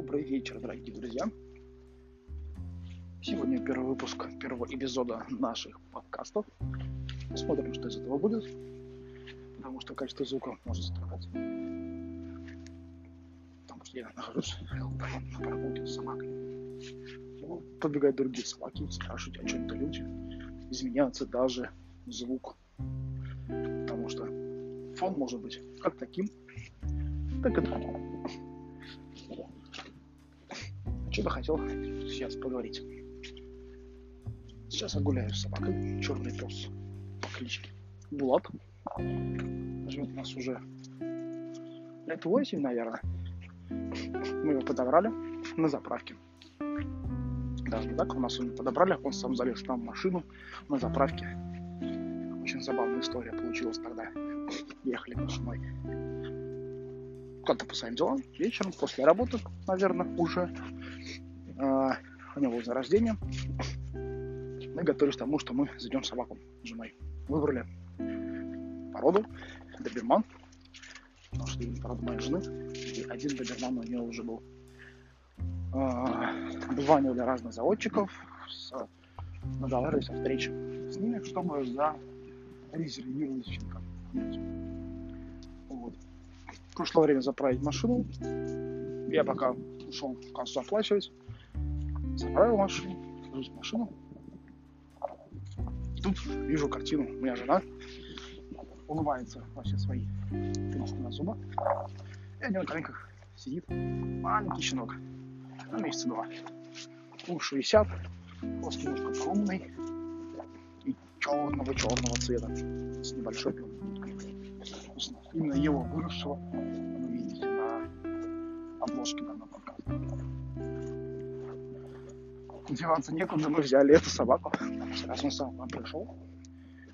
Добрый вечер, дорогие друзья. Сегодня первый выпуск первого эпизода наших подкастов. Посмотрим, что из этого будет. Потому что качество звука может страдать. Потому что я нахожусь на прогулке с собакой. Подбегают другие собаки, спрашивают о чем-то люди. Изменяется даже звук. Потому что фон может быть как таким, так и другим. Что-то хотел сейчас поговорить. Сейчас я гуляю с собакой, черный пес по кличке Булат. Живет у нас уже лет 8, наверное. Мы его подобрали на заправке. Даже так, у нас его подобрали, он сам залез нам в машину на заправке. Очень забавная история получилась тогда. Ехали мы с женой куда-то по своим делам, вечером, после работы, наверное, уже. У него день рождения. Мы готовились к тому, что мы зайдем собаку с женой. Выбрали породу, доберман, потому что это порода моей жены. И один доберман у нее уже был. Э, обзванивали разных заводчиков, договаривались о встрече с ними, чтобы зарезервировать щенка. Вот. Пришло время заправить машину. Я пока ушел в кассу оплачивать. Заправил машину, сажусь в машину. Тут вижу картину. У меня жена улыбается во все свои 32 зуба. И него на коленках сидит маленький щенок. На месяца два. Уши висят, хвост немножко поломанный и черного-черного цвета с небольшой пленкой. Именно его выросшего вы видите на обложке данного Деваться некуда, мы взяли эту собаку. Раз он сам нам пришел,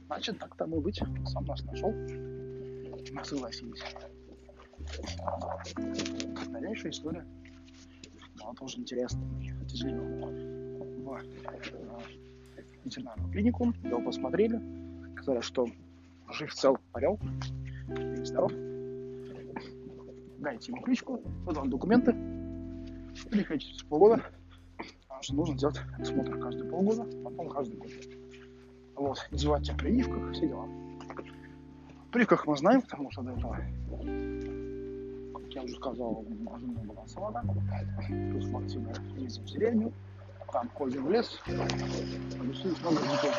значит, так тому быть. Сам нас нашел. Мы согласились. Дальнейшая история. Она тоже интересная. Отвезли его в ветеринарную клинику. Его посмотрели. Сказали, что жив, цел, орел. И здоров. Дайте ему кличку, вот вам документы. Приходите через полгода что нужно делать осмотр каждые полгода, потом каждый год. Вот, девать о прививках, все дела. Прививках мы знаем, потому что до этого, как я уже сказал, жена была салата, плюс мы активно ездим в деревню, там ходим в лес, рисуем много дикого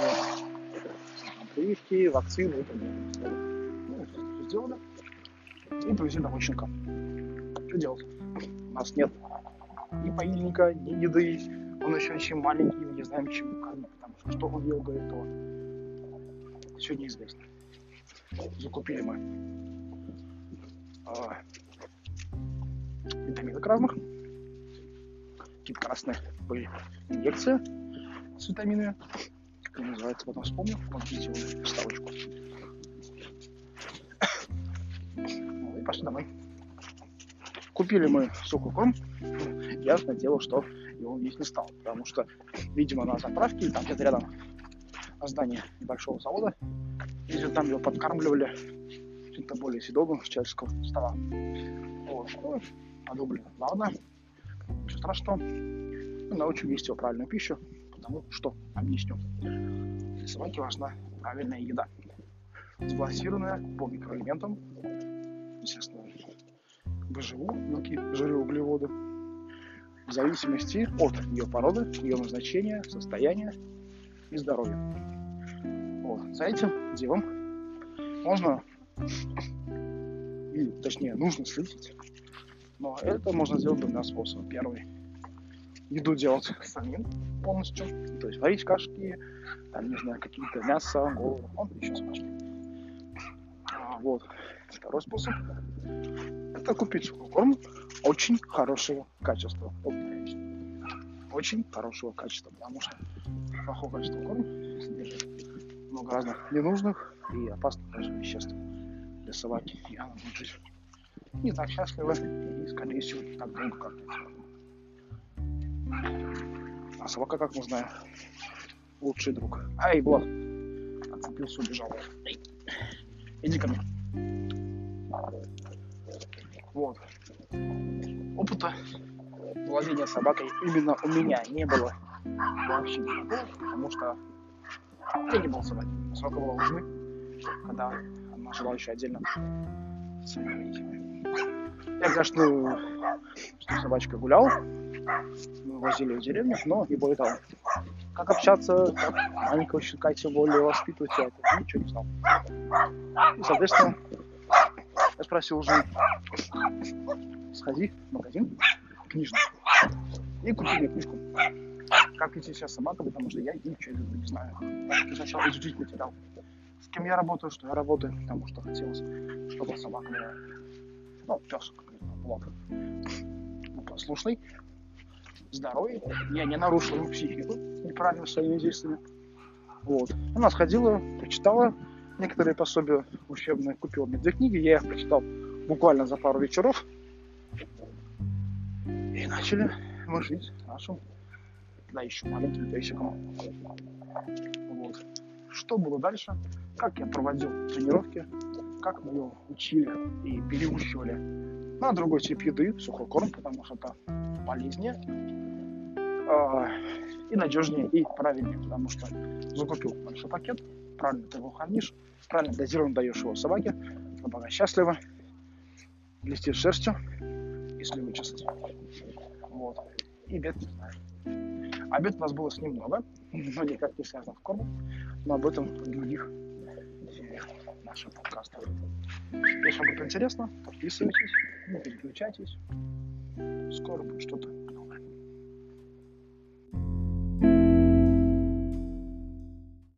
прививки, вакцины и так далее. Ну, все сделали. И привезли домой щенка. Что делать? У нас нет ни поильника, ни еды, он еще очень маленький, мы не знаем, чем кормить, потому что он ел до этого, все неизвестно. Закупили мы а, витамины разных, какие-то красные были инъекции с витаминами, как они называются, потом вспомню, вот видите вставочку. Ну и пошли домой. Купили мы сухой корм. Ясное дело, что его есть не стал, потому что, видимо, на заправке, там где-то рядом здание небольшого завода, и там его подкармливали чем-то более съедобным человеческого стола. Вот. Ну, подумали, ладно, ничего страшного, мы научим есть его правильную пищу, потому что объясню. Для собаки важна правильная еда, сбалансированная по микроэлементам, естественно, БЖУ, мелкие жиры, углеводы, в зависимости от ее породы, ее назначения, состояния и здоровья. Вот. За этим делом можно, или точнее нужно следить, но это можно сделать двумя способами. Первый еду делать самим полностью, то есть варить кашки, там, не знаю, какие-то мясо, голову, он еще смачнее. Вот. Второй способ это купить сухой корм очень хорошего качества. Очень хорошего качества, потому что плохого качества корм содержит много разных ненужных и опасных даже веществ для собаки. И она будет жить не так счастливо и, скорее всего, не так долго, как А собака, как мы знаем, лучший друг. Ай, Влад! Отцепился, убежал. Иди ко мне. Вот. Опыта владения собакой именно у меня не было вообще никакого, потому что я не был собаки. Собака была у жены, когда она жила еще отдельно с. Я, конечно, с собачкой гулял, мы возили в деревню, но не более того. Как общаться, как маленького щенка тем более воспитывать, я это ничего не знал. И, соответственно, спросил уже, сходи в магазин книжный и купи мне книжку. Как идти сейчас собака, потому что я ничего не знаю. Я сначала изучить материал. С кем я работаю, что я работаю, потому что хотелось, чтобы собака была, ну, пес, вот, послушный, здоровый, я не нарушил ему психику неправильно своими действиями. Вот. Она сходила, прочитала некоторые пособия учебные, купила мне две книги, я их прочитал буквально за пару вечеров. И начали мы жить нашим, да, еще маленьким песиком. Вот. Что было дальше? Как я проводил тренировки, как мы его учили и переучивали на другой тип еды, сухой корм, потому что это полезнее э, и надежнее, и правильнее, потому что закупил большой пакет, правильно ты его хранишь, правильно дозированно даешь его собаке, собака счастлива, блестит шерстью, если вычесать. Вот. И бед. Обед у нас было с ним много, но никак не связано с кормом, но об этом в других сериях наших подкастов. Если вам это интересно, подписывайтесь, не переключайтесь. Скоро будет что-то